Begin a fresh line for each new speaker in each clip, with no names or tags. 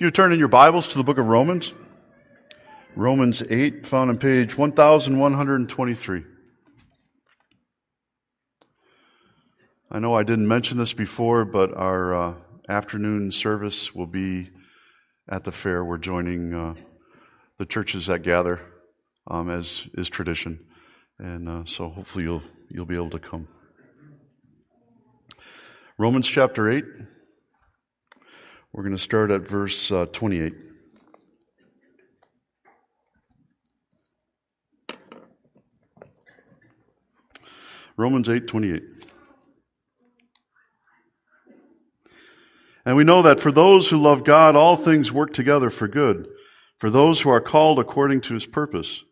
You turn in your Bibles to the book of Romans. Romans 8, found on page 1123. I know I didn't mention this before, but our uh, afternoon service will be at the fair. We're joining uh, the churches that gather, um, as is tradition, and uh, so hopefully you'll you'll be able to come. Romans chapter 8. We're going to start at verse uh, 28. Romans 8 28. And we know that for those who love God, all things work together for good, for those who are called according to his purpose.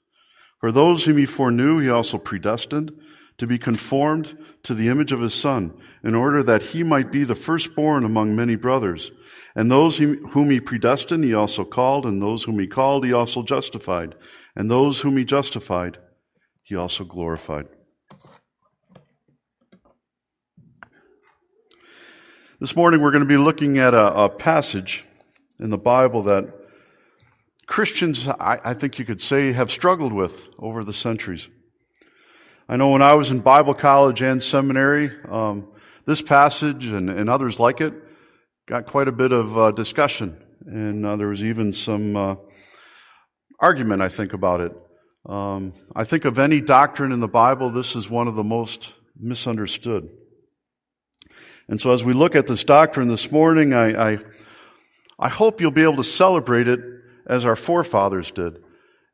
For those whom he foreknew, he also predestined to be conformed to the image of his son, in order that he might be the firstborn among many brothers. And those whom he predestined, he also called, and those whom he called, he also justified, and those whom he justified, he also glorified. This morning we're going to be looking at a, a passage in the Bible that Christians, I, I think you could say, have struggled with over the centuries. I know when I was in Bible college and seminary, um, this passage and, and, others like it got quite a bit of uh, discussion, and uh, there was even some uh, argument, I think, about it. Um, I think of any doctrine in the Bible, this is one of the most misunderstood. And so, as we look at this doctrine this morning, I, I, I hope you'll be able to celebrate it as our forefathers did,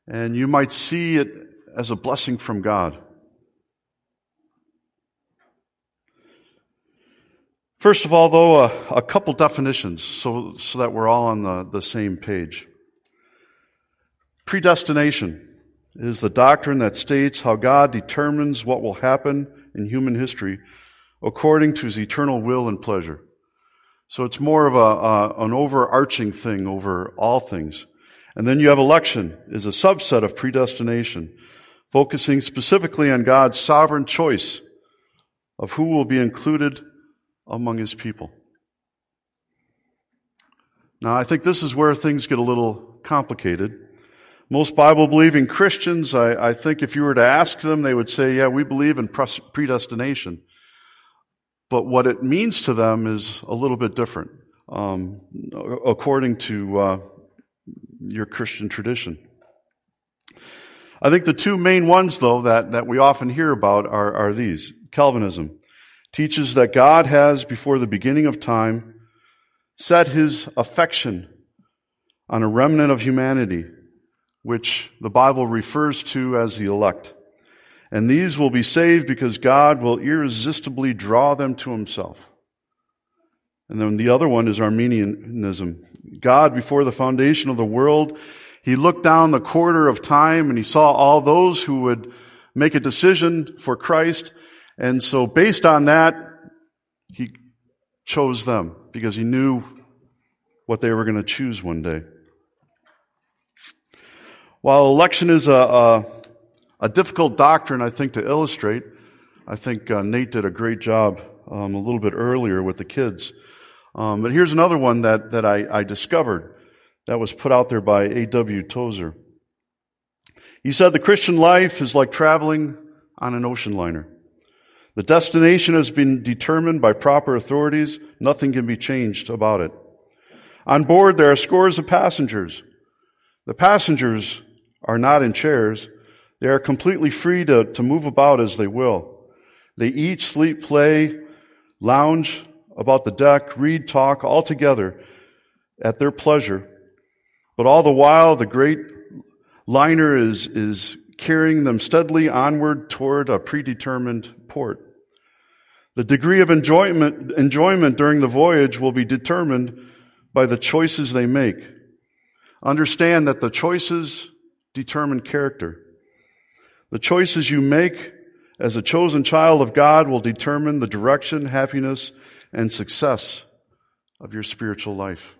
and you might see it as a blessing from God. First of all, though, a, a couple definitions so, so that we're all on the, the same page. Predestination is the doctrine that states how God determines what will happen in human history according to his eternal will and pleasure. So it's more of a, an overarching thing over all things. And then you have election is a subset of predestination, focusing specifically on God's sovereign choice of who will be included among his people. Now, I think this is where things get a little complicated. Most Bible believing Christians, I, I, think if you were to ask them, they would say, yeah, we believe in predestination. But what it means to them is a little bit different, um, according to uh, your Christian tradition. I think the two main ones, though, that, that we often hear about are, are these Calvinism teaches that God has, before the beginning of time, set his affection on a remnant of humanity, which the Bible refers to as the elect. And these will be saved because God will irresistibly draw them to himself. And then the other one is Arminianism. God, before the foundation of the world, he looked down the quarter of time and he saw all those who would make a decision for Christ and so based on that, he chose them because he knew what they were going to choose one day. While election is a, a, a difficult doctrine, I think, to illustrate, I think uh, Nate did a great job um, a little bit earlier with the kids. Um, but here's another one that, that I, I discovered that was put out there by A.W. Tozer. He said the Christian life is like traveling on an ocean liner. The destination has been determined by proper authorities. Nothing can be changed about it. On board, there are scores of passengers. The passengers are not in chairs. They are completely free to, to move about as they will. They eat, sleep, play, lounge about the deck, read, talk, all together at their pleasure. But all the while, the great liner is, is carrying them steadily onward toward a predetermined port. The degree of enjoyment, enjoyment during the voyage will be determined by the choices they make. Understand that the choices determine character. The choices you make as a chosen child of God will determine the direction, happiness, and success of your spiritual life.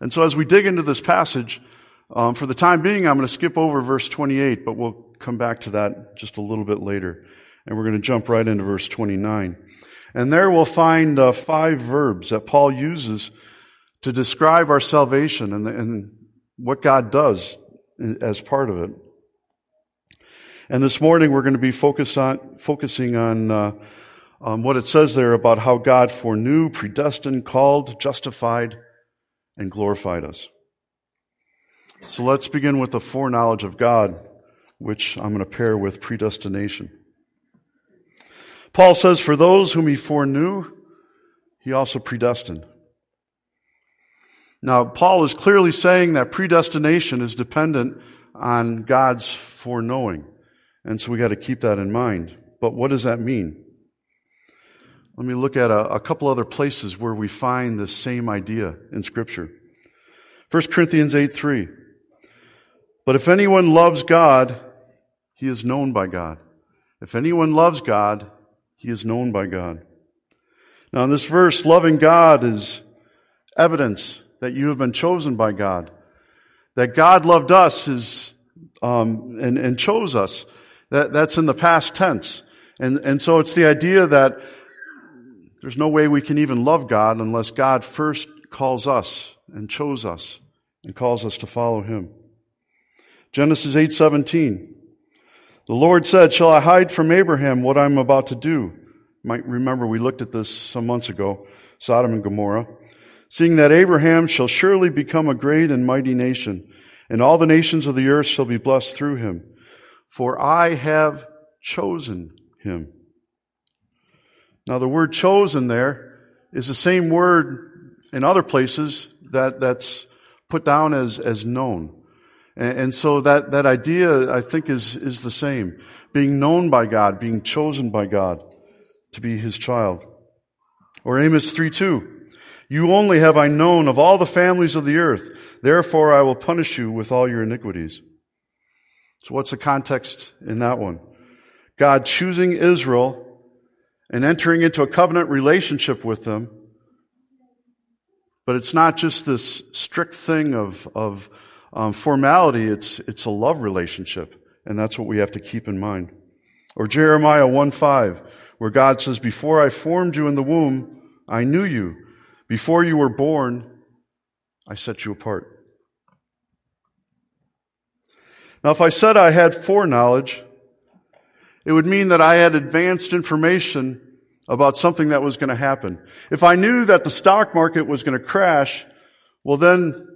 And so, as we dig into this passage, um, for the time being, I'm going to skip over verse 28, but we'll come back to that just a little bit later. And we're going to jump right into verse 29. And there we'll find uh, five verbs that Paul uses to describe our salvation and, and what God does as part of it. And this morning we're going to be on, focusing on, uh, on what it says there about how God foreknew, predestined, called, justified, and glorified us. So let's begin with the foreknowledge of God, which I'm going to pair with predestination. Paul says, For those whom he foreknew, he also predestined. Now, Paul is clearly saying that predestination is dependent on God's foreknowing. And so we got to keep that in mind. But what does that mean? Let me look at a, a couple other places where we find this same idea in Scripture. 1 Corinthians 8 3. But if anyone loves God, he is known by God. If anyone loves God, he is known by God. Now, in this verse, loving God is evidence that you have been chosen by God. That God loved us is, um, and, and chose us. That, that's in the past tense. And, and so it's the idea that there's no way we can even love God unless God first calls us and chose us and calls us to follow Him. Genesis 8:17. The Lord said, Shall I hide from Abraham what I'm about to do? You might remember we looked at this some months ago, Sodom and Gomorrah. Seeing that Abraham shall surely become a great and mighty nation, and all the nations of the earth shall be blessed through him. For I have chosen him. Now the word chosen there is the same word in other places that, that's put down as, as known. And, so that, that idea, I think, is, is the same. Being known by God, being chosen by God to be his child. Or Amos 3 2. You only have I known of all the families of the earth. Therefore I will punish you with all your iniquities. So what's the context in that one? God choosing Israel and entering into a covenant relationship with them. But it's not just this strict thing of, of um, formality, it's, it's a love relationship. And that's what we have to keep in mind. Or Jeremiah 1 5, where God says, Before I formed you in the womb, I knew you. Before you were born, I set you apart. Now, if I said I had foreknowledge, it would mean that I had advanced information about something that was going to happen. If I knew that the stock market was going to crash, well then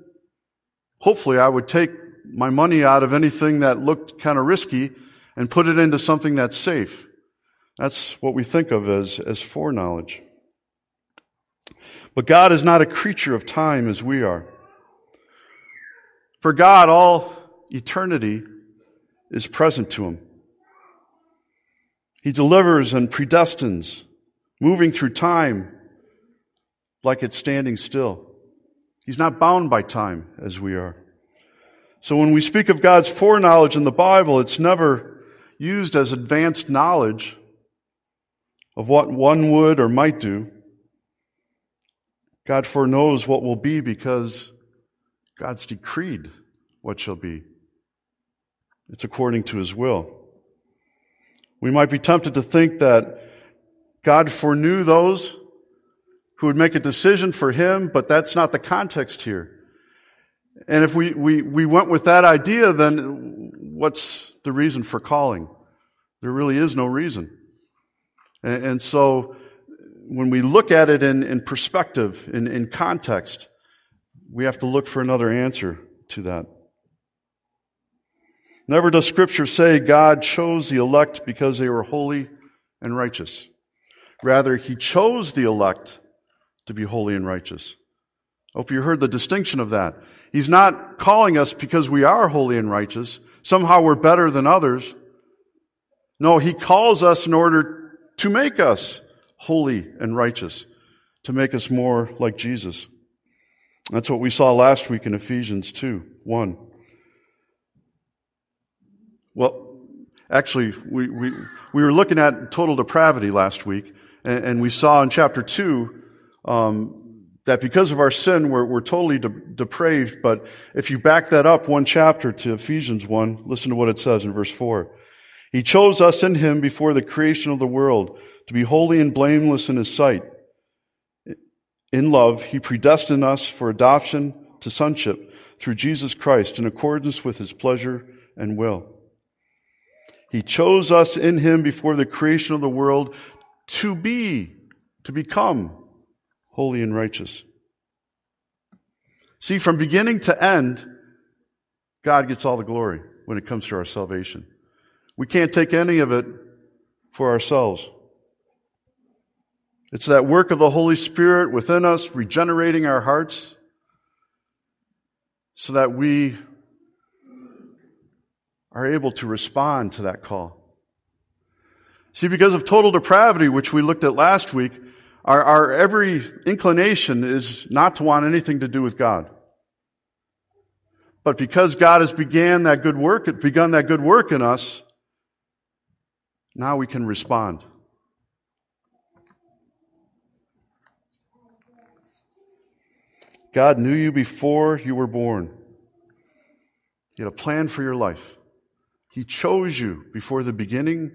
hopefully I would take my money out of anything that looked kind of risky and put it into something that's safe. That's what we think of as, as foreknowledge. But God is not a creature of time as we are. For God, all eternity is present to him. He delivers and predestines, moving through time like it's standing still. He's not bound by time as we are. So when we speak of God's foreknowledge in the Bible, it's never used as advanced knowledge of what one would or might do. God foreknows what will be because God's decreed what shall be. It's according to his will. We might be tempted to think that God foreknew those who would make a decision for him, but that's not the context here. And if we, we, we went with that idea, then what's the reason for calling? There really is no reason. And, and so when we look at it in, in perspective, in, in context, we have to look for another answer to that. Never does scripture say God chose the elect because they were holy and righteous. Rather, he chose the elect to be holy and righteous. Hope you heard the distinction of that. He's not calling us because we are holy and righteous. Somehow we're better than others. No, He calls us in order to make us holy and righteous, to make us more like Jesus. That's what we saw last week in Ephesians 2 1. Well, actually, we, we, we were looking at total depravity last week, and, and we saw in chapter 2 um, that because of our sin, we're, we're totally de- depraved. But if you back that up one chapter to Ephesians 1, listen to what it says in verse 4. He chose us in him before the creation of the world to be holy and blameless in his sight. In love, he predestined us for adoption to sonship through Jesus Christ in accordance with his pleasure and will. He chose us in him before the creation of the world to be, to become holy and righteous. See, from beginning to end, God gets all the glory when it comes to our salvation. We can't take any of it for ourselves. It's that work of the Holy Spirit within us, regenerating our hearts so that we are able to respond to that call. See, because of total depravity, which we looked at last week, our, our every inclination is not to want anything to do with God. But because God has began that good work, begun that good work in us, now we can respond. God knew you before you were born. He had a plan for your life. He chose you before the beginning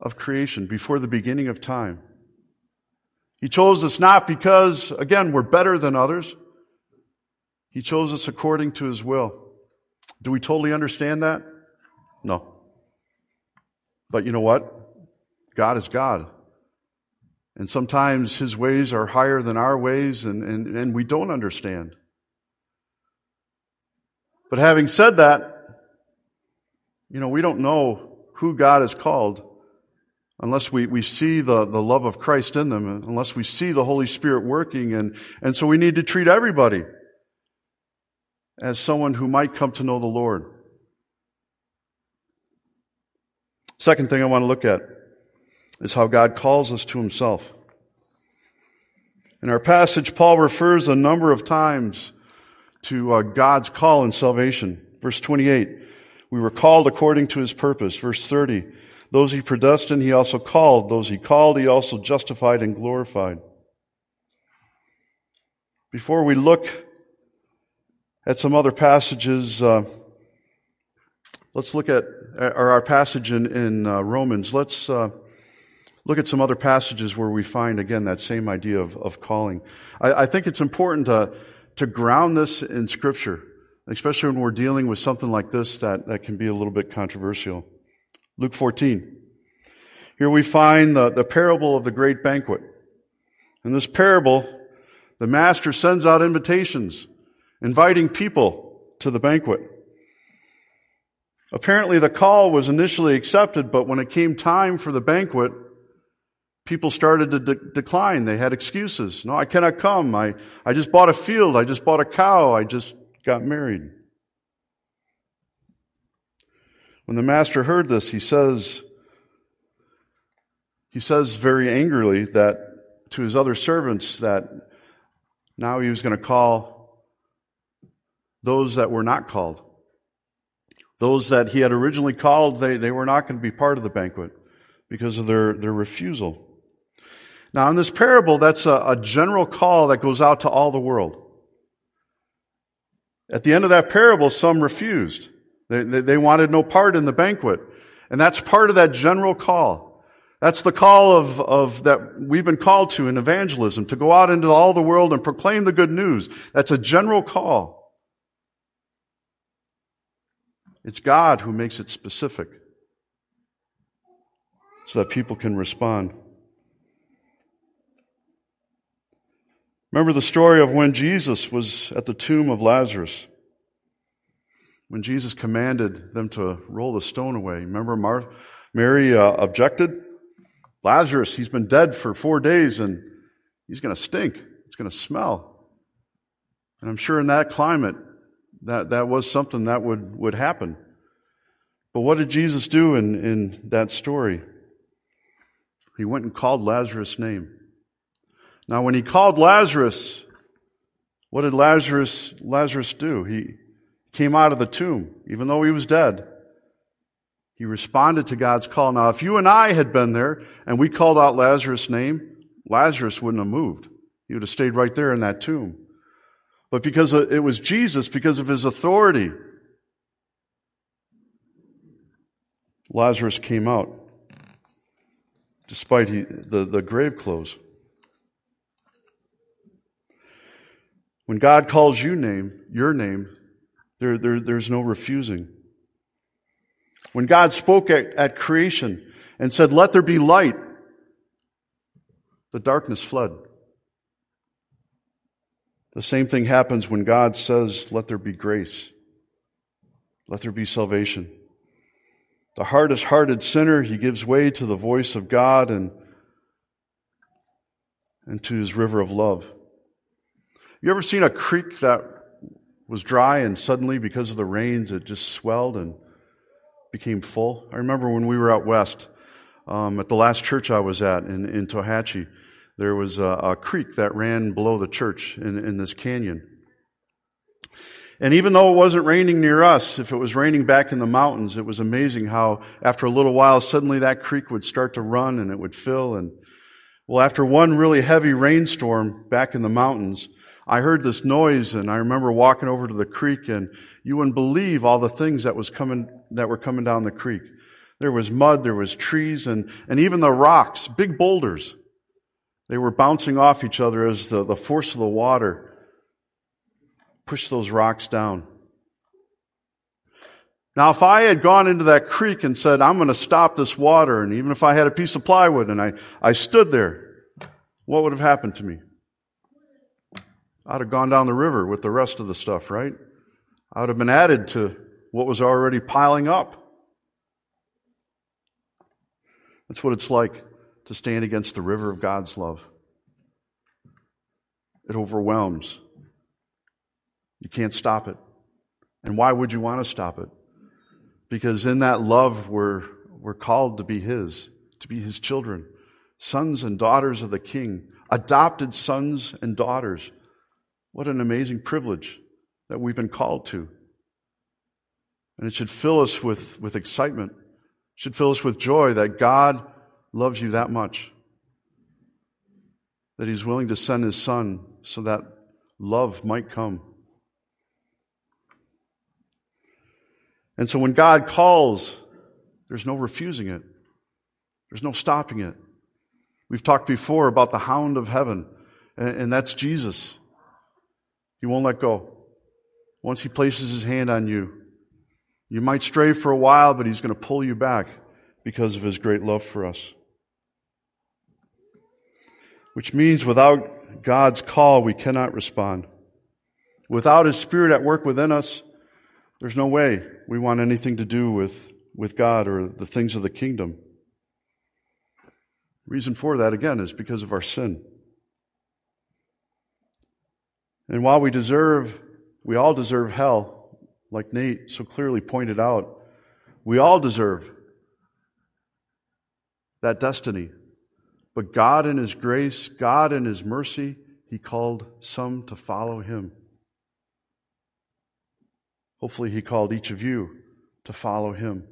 of creation, before the beginning of time. He chose us not because, again, we're better than others. He chose us according to His will. Do we totally understand that? No. But you know what? God is God. And sometimes his ways are higher than our ways, and, and, and we don't understand. But having said that, you know, we don't know who God has called unless we, we see the, the love of Christ in them, unless we see the Holy Spirit working. And, and so we need to treat everybody as someone who might come to know the Lord. Second thing I want to look at is how God calls us to himself. In our passage, Paul refers a number of times to uh, God's call in salvation. Verse 28, we were called according to his purpose. Verse 30, those he predestined, he also called. Those he called, he also justified and glorified. Before we look at some other passages, uh, let's look at our passage in, in uh, Romans. Let's uh, look at some other passages where we find, again, that same idea of, of calling. I, I think it's important to, to ground this in Scripture, especially when we're dealing with something like this that, that can be a little bit controversial. Luke 14. Here we find the, the parable of the great banquet. In this parable, the master sends out invitations, inviting people to the banquet. Apparently, the call was initially accepted, but when it came time for the banquet, people started to de- decline. They had excuses. No, I cannot come. I, I just bought a field. I just bought a cow. I just got married. When the master heard this, he says, he says very angrily that to his other servants that now he was going to call those that were not called. Those that he had originally called, they, they were not going to be part of the banquet because of their, their refusal. Now, in this parable, that's a, a general call that goes out to all the world. At the end of that parable, some refused. They, they, wanted no part in the banquet. And that's part of that general call. That's the call of, of that we've been called to in evangelism, to go out into all the world and proclaim the good news. That's a general call. It's God who makes it specific so that people can respond. Remember the story of when Jesus was at the tomb of Lazarus. When Jesus commanded them to roll the stone away. Remember Mar- Mary uh, objected? Lazarus, he's been dead for four days and he's going to stink. It's going to smell. And I'm sure in that climate, that, that was something that would, would happen. But what did Jesus do in, in that story? He went and called Lazarus' name. Now, when he called Lazarus, what did Lazarus, Lazarus do? He came out of the tomb, even though he was dead. He responded to God's call. Now, if you and I had been there and we called out Lazarus' name, Lazarus wouldn't have moved. He would have stayed right there in that tomb. But because it was Jesus, because of his authority, Lazarus came out despite he, the, the grave clothes. When God calls you name, your name, there, there, there's no refusing. When God spoke at, at creation and said, Let there be light, the darkness fled. The same thing happens when God says, Let there be grace. Let there be salvation. The hardest hearted sinner, he gives way to the voice of God and, and to his river of love. You ever seen a creek that was dry and suddenly, because of the rains, it just swelled and became full? I remember when we were out west um, at the last church I was at in, in Tohatchi, there was a, a, creek that ran below the church in, in this canyon. And even though it wasn't raining near us, if it was raining back in the mountains, it was amazing how after a little while, suddenly that creek would start to run and it would fill. And well, after one really heavy rainstorm back in the mountains, I heard this noise and I remember walking over to the creek and you wouldn't believe all the things that was coming, that were coming down the creek. There was mud, there was trees and, and even the rocks, big boulders. They were bouncing off each other as the, the force of the water pushed those rocks down. Now, if I had gone into that creek and said, I'm going to stop this water, and even if I had a piece of plywood and I, I stood there, what would have happened to me? I'd have gone down the river with the rest of the stuff, right? I would have been added to what was already piling up. That's what it's like to stand against the river of God's love. It overwhelms. You can't stop it. And why would you want to stop it? Because in that love, we're, we're called to be His, to be His children, sons and daughters of the King, adopted sons and daughters. What an amazing privilege that we've been called to. And it should fill us with, with excitement, it should fill us with joy that God loves you that much, that He's willing to send His Son so that love might come. And so when God calls, there's no refusing it. There's no stopping it. We've talked before about the hound of heaven, and that's Jesus. He won't let go. Once he places his hand on you, you might stray for a while, but he's going to pull you back because of his great love for us. Which means without God's call, we cannot respond. Without his spirit at work within us, there's no way we want anything to do with, with God or the things of the kingdom. Reason for that, again, is because of our sin. And while we deserve, we all deserve hell, like Nate so clearly pointed out, we all deserve that destiny. But God, in His grace, God, in His mercy, He called some to follow Him. Hopefully, He called each of you to follow Him.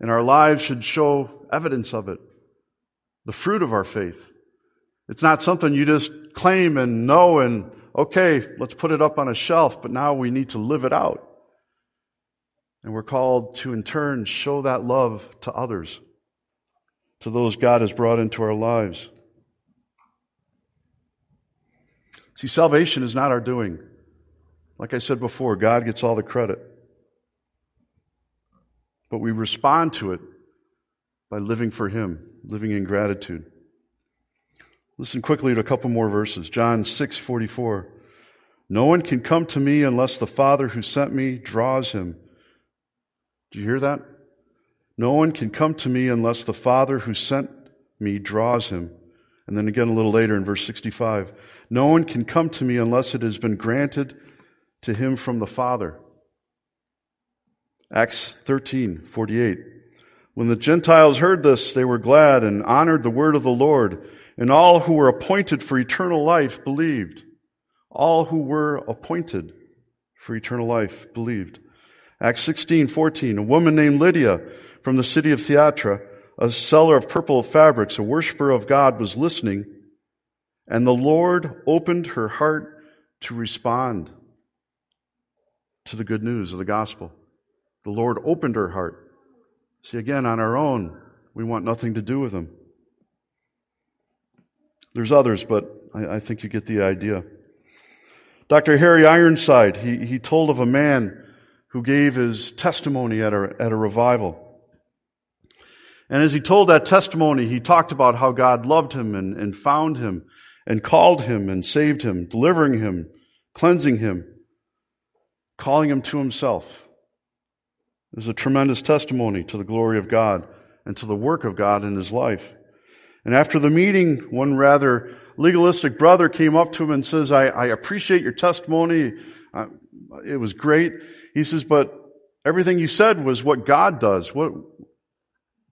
And our lives should show evidence of it, the fruit of our faith. It's not something you just claim and know and, okay, let's put it up on a shelf, but now we need to live it out. And we're called to, in turn, show that love to others, to those God has brought into our lives. See, salvation is not our doing. Like I said before, God gets all the credit. But we respond to it by living for Him, living in gratitude. Listen quickly to a couple more verses. John 6 44. No one can come to me unless the Father who sent me draws him. Do you hear that? No one can come to me unless the Father who sent me draws him. And then again a little later in verse 65. No one can come to me unless it has been granted to him from the Father. Acts 13, 48. When the Gentiles heard this, they were glad and honored the word of the Lord, and all who were appointed for eternal life believed. All who were appointed for eternal life believed. Acts 16, 14. A woman named Lydia from the city of Thyatira, a seller of purple fabrics, a worshiper of God, was listening, and the Lord opened her heart to respond to the good news of the gospel. The Lord opened her heart. See, again, on our own, we want nothing to do with them. There's others, but I, I think you get the idea. Dr. Harry Ironside, he, he told of a man who gave his testimony at a, at a revival. And as he told that testimony, he talked about how God loved him and, and found him and called him and saved him, delivering him, cleansing him, calling him to himself. It was a tremendous testimony to the glory of God and to the work of God in his life. And after the meeting, one rather legalistic brother came up to him and says, I, I appreciate your testimony. Uh, it was great. He says, but everything you said was what God does. What,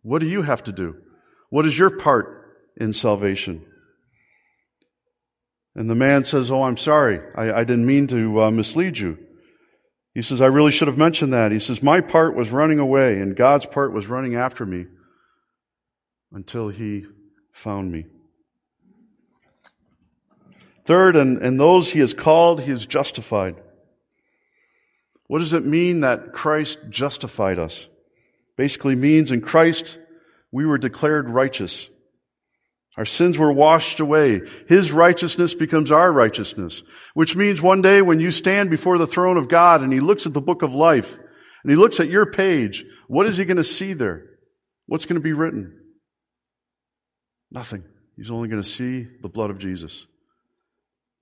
what do you have to do? What is your part in salvation? And the man says, Oh, I'm sorry. I, I didn't mean to uh, mislead you. He says, I really should have mentioned that. He says, My part was running away, and God's part was running after me until he found me. Third, and, and those he has called, he has justified. What does it mean that Christ justified us? basically means in Christ we were declared righteous. Our sins were washed away. His righteousness becomes our righteousness, which means one day when you stand before the throne of God and he looks at the book of life and he looks at your page, what is he going to see there? What's going to be written? Nothing. He's only going to see the blood of Jesus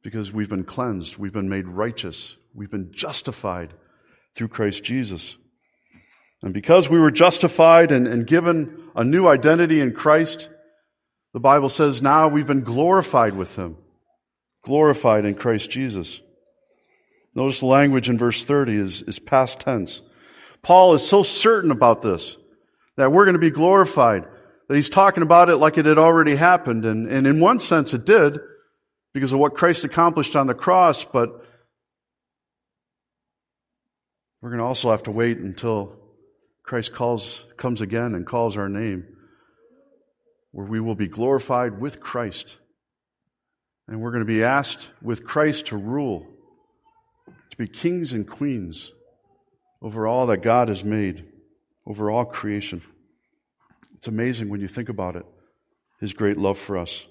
because we've been cleansed. We've been made righteous. We've been justified through Christ Jesus. And because we were justified and, and given a new identity in Christ, the Bible says now we've been glorified with Him. Glorified in Christ Jesus. Notice the language in verse 30 is, is past tense. Paul is so certain about this, that we're going to be glorified, that he's talking about it like it had already happened. And, and in one sense it did, because of what Christ accomplished on the cross, but we're going to also have to wait until Christ calls, comes again and calls our name, where we will be glorified with Christ. And we're going to be asked with Christ to rule, to be kings and queens over all that God has made, over all creation. It's amazing when you think about it, His great love for us.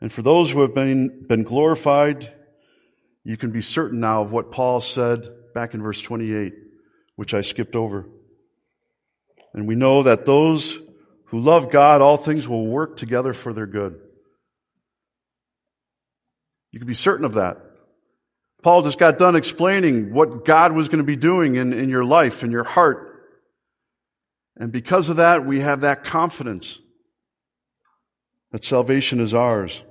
And for those who have been, been glorified, you can be certain now of what Paul said back in verse 28, which I skipped over. And we know that those who love God, all things will work together for their good. You can be certain of that. Paul just got done explaining what God was going to be doing in, in your life, in your heart. And because of that, we have that confidence that salvation is ours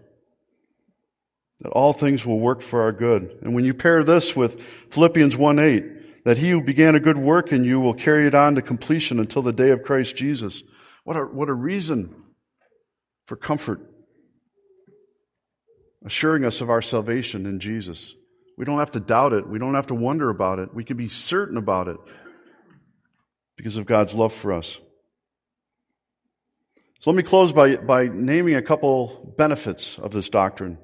that all things will work for our good. And when you pair this with Philippians 1 8, that he who began a good work in you will carry it on to completion until the day of Christ Jesus. What a, what a reason for comfort, assuring us of our salvation in Jesus. We don't have to doubt it. We don't have to wonder about it. We can be certain about it because of God's love for us. So let me close by, by naming a couple benefits of this doctrine.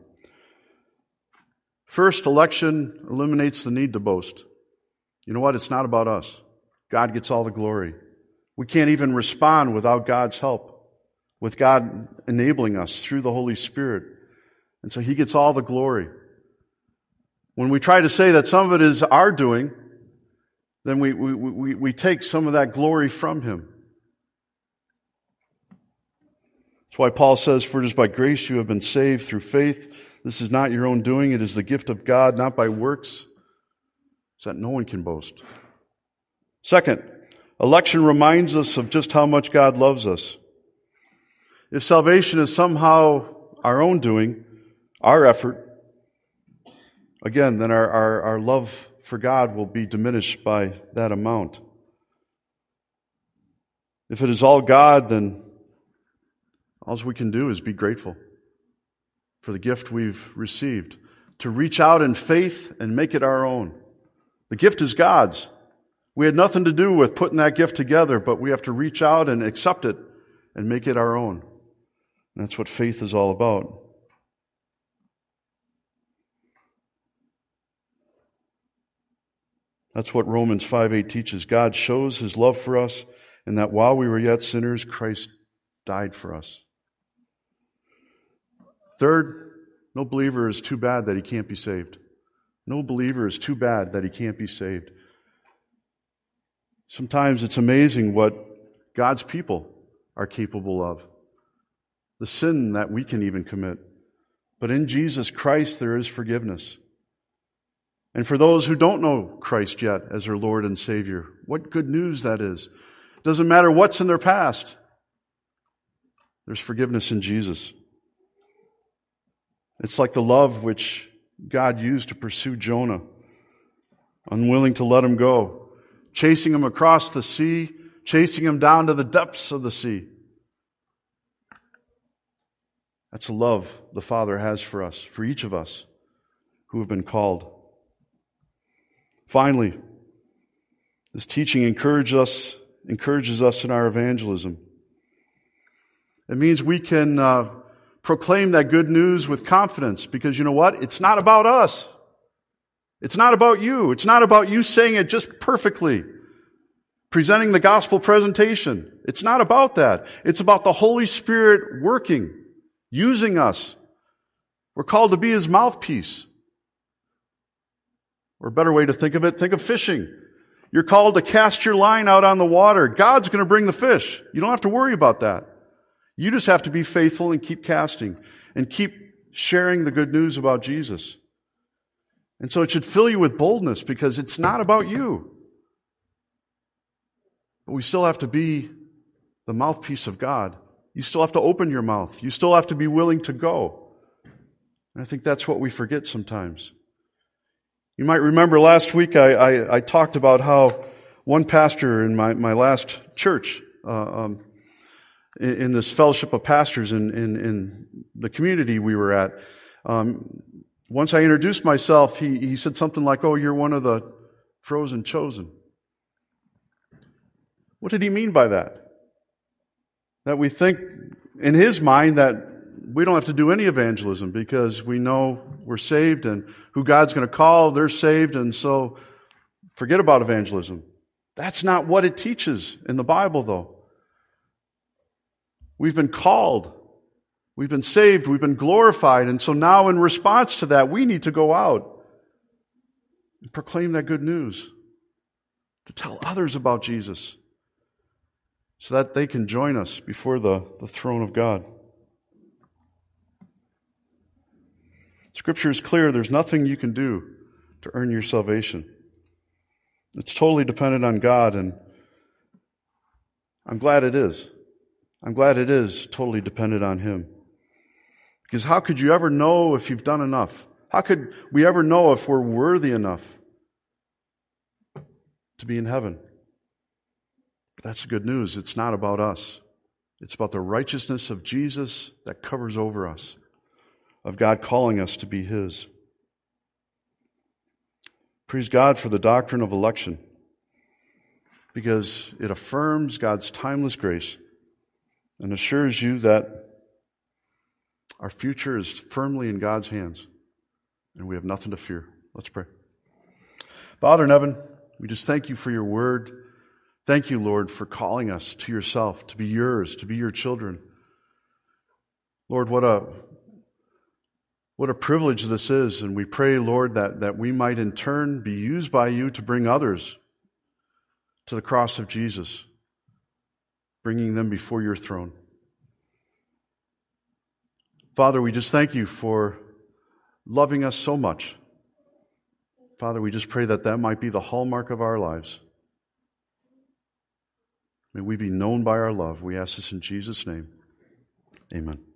First, election eliminates the need to boast. You know what? It's not about us. God gets all the glory. We can't even respond without God's help, with God enabling us through the Holy Spirit. And so He gets all the glory. When we try to say that some of it is our doing, then we, we, we, we take some of that glory from Him. That's why Paul says, For it is by grace you have been saved through faith this is not your own doing, it is the gift of God, not by works, so that no one can boast. Second, election reminds us of just how much God loves us. If salvation is somehow our own doing, our effort, again, then our, our, our love for God will be diminished by that amount. If it is all God, then all we can do is be grateful for the gift we've received, to reach out in faith and make it our own. The gift is God's. We had nothing to do with putting that gift together, but we have to reach out and accept it and make it our own. And that's what faith is all about. That's what Romans 5 8 teaches. God shows his love for us, and that while we were yet sinners, Christ died for us. Third, no believer is too bad that he can't be saved. No believer is too bad that he can't be saved. Sometimes it's amazing what God's people are capable of, the sin that we can even commit. But in Jesus Christ, there is forgiveness. And for those who don't know Christ yet as their Lord and Savior, what good news that is. Doesn't matter what's in their past, there's forgiveness in Jesus. It's like the love which God used to pursue Jonah, unwilling to let him go, chasing him across the sea, chasing him down to the depths of the sea. That's the love the Father has for us, for each of us who have been called. Finally, this teaching encourages us, encourages us in our evangelism. It means we can uh, proclaim that good news with confidence because you know what? It's not about us. It's not about you. It's not about you saying it just perfectly. Presenting the gospel presentation. It's not about that. It's about the Holy Spirit working, using us. We're called to be His mouthpiece. Or a better way to think of it, think of fishing. You're called to cast your line out on the water. God's going to bring the fish. You don't have to worry about that. You just have to be faithful and keep casting and keep sharing the good news about Jesus. And so it should fill you with boldness because it's not about you. But we still have to be the mouthpiece of God. You still have to open your mouth. You still have to be willing to go. And I think that's what we forget sometimes. You might remember last week I, I, I talked about how one pastor in my, my last church uh, um, in this fellowship of pastors in, in, in the community we were at. Um, once I introduced myself, he, he said something like, Oh, you're one of the frozen chosen. What did he mean by that? That we think in his mind that we don't have to do any evangelism because we know we're saved and who God's going to call, they're saved, and so forget about evangelism. That's not what it teaches in the Bible, though. We've been called. We've been saved. We've been glorified. And so now, in response to that, we need to go out and proclaim that good news, to tell others about Jesus, so that they can join us before the, the throne of God. Scripture is clear there's nothing you can do to earn your salvation. It's totally dependent on God, and I'm glad it is. I'm glad it is totally dependent on Him. Because how could you ever know if you've done enough? How could we ever know if we're worthy enough to be in heaven? But that's the good news. It's not about us. It's about the righteousness of Jesus that covers over us, of God calling us to be His. Praise God for the doctrine of election because it affirms God's timeless grace and assures you that our future is firmly in God's hands and we have nothing to fear. Let's pray. Father in heaven, we just thank you for your word. Thank you, Lord, for calling us to yourself, to be yours, to be your children. Lord, what a what a privilege this is, and we pray, Lord, that, that we might in turn be used by you to bring others to the cross of Jesus bringing them before your throne. Father, we just thank you for loving us so much. Father, we just pray that that might be the hallmark of our lives. May we be known by our love. We ask this in Jesus' name. Amen.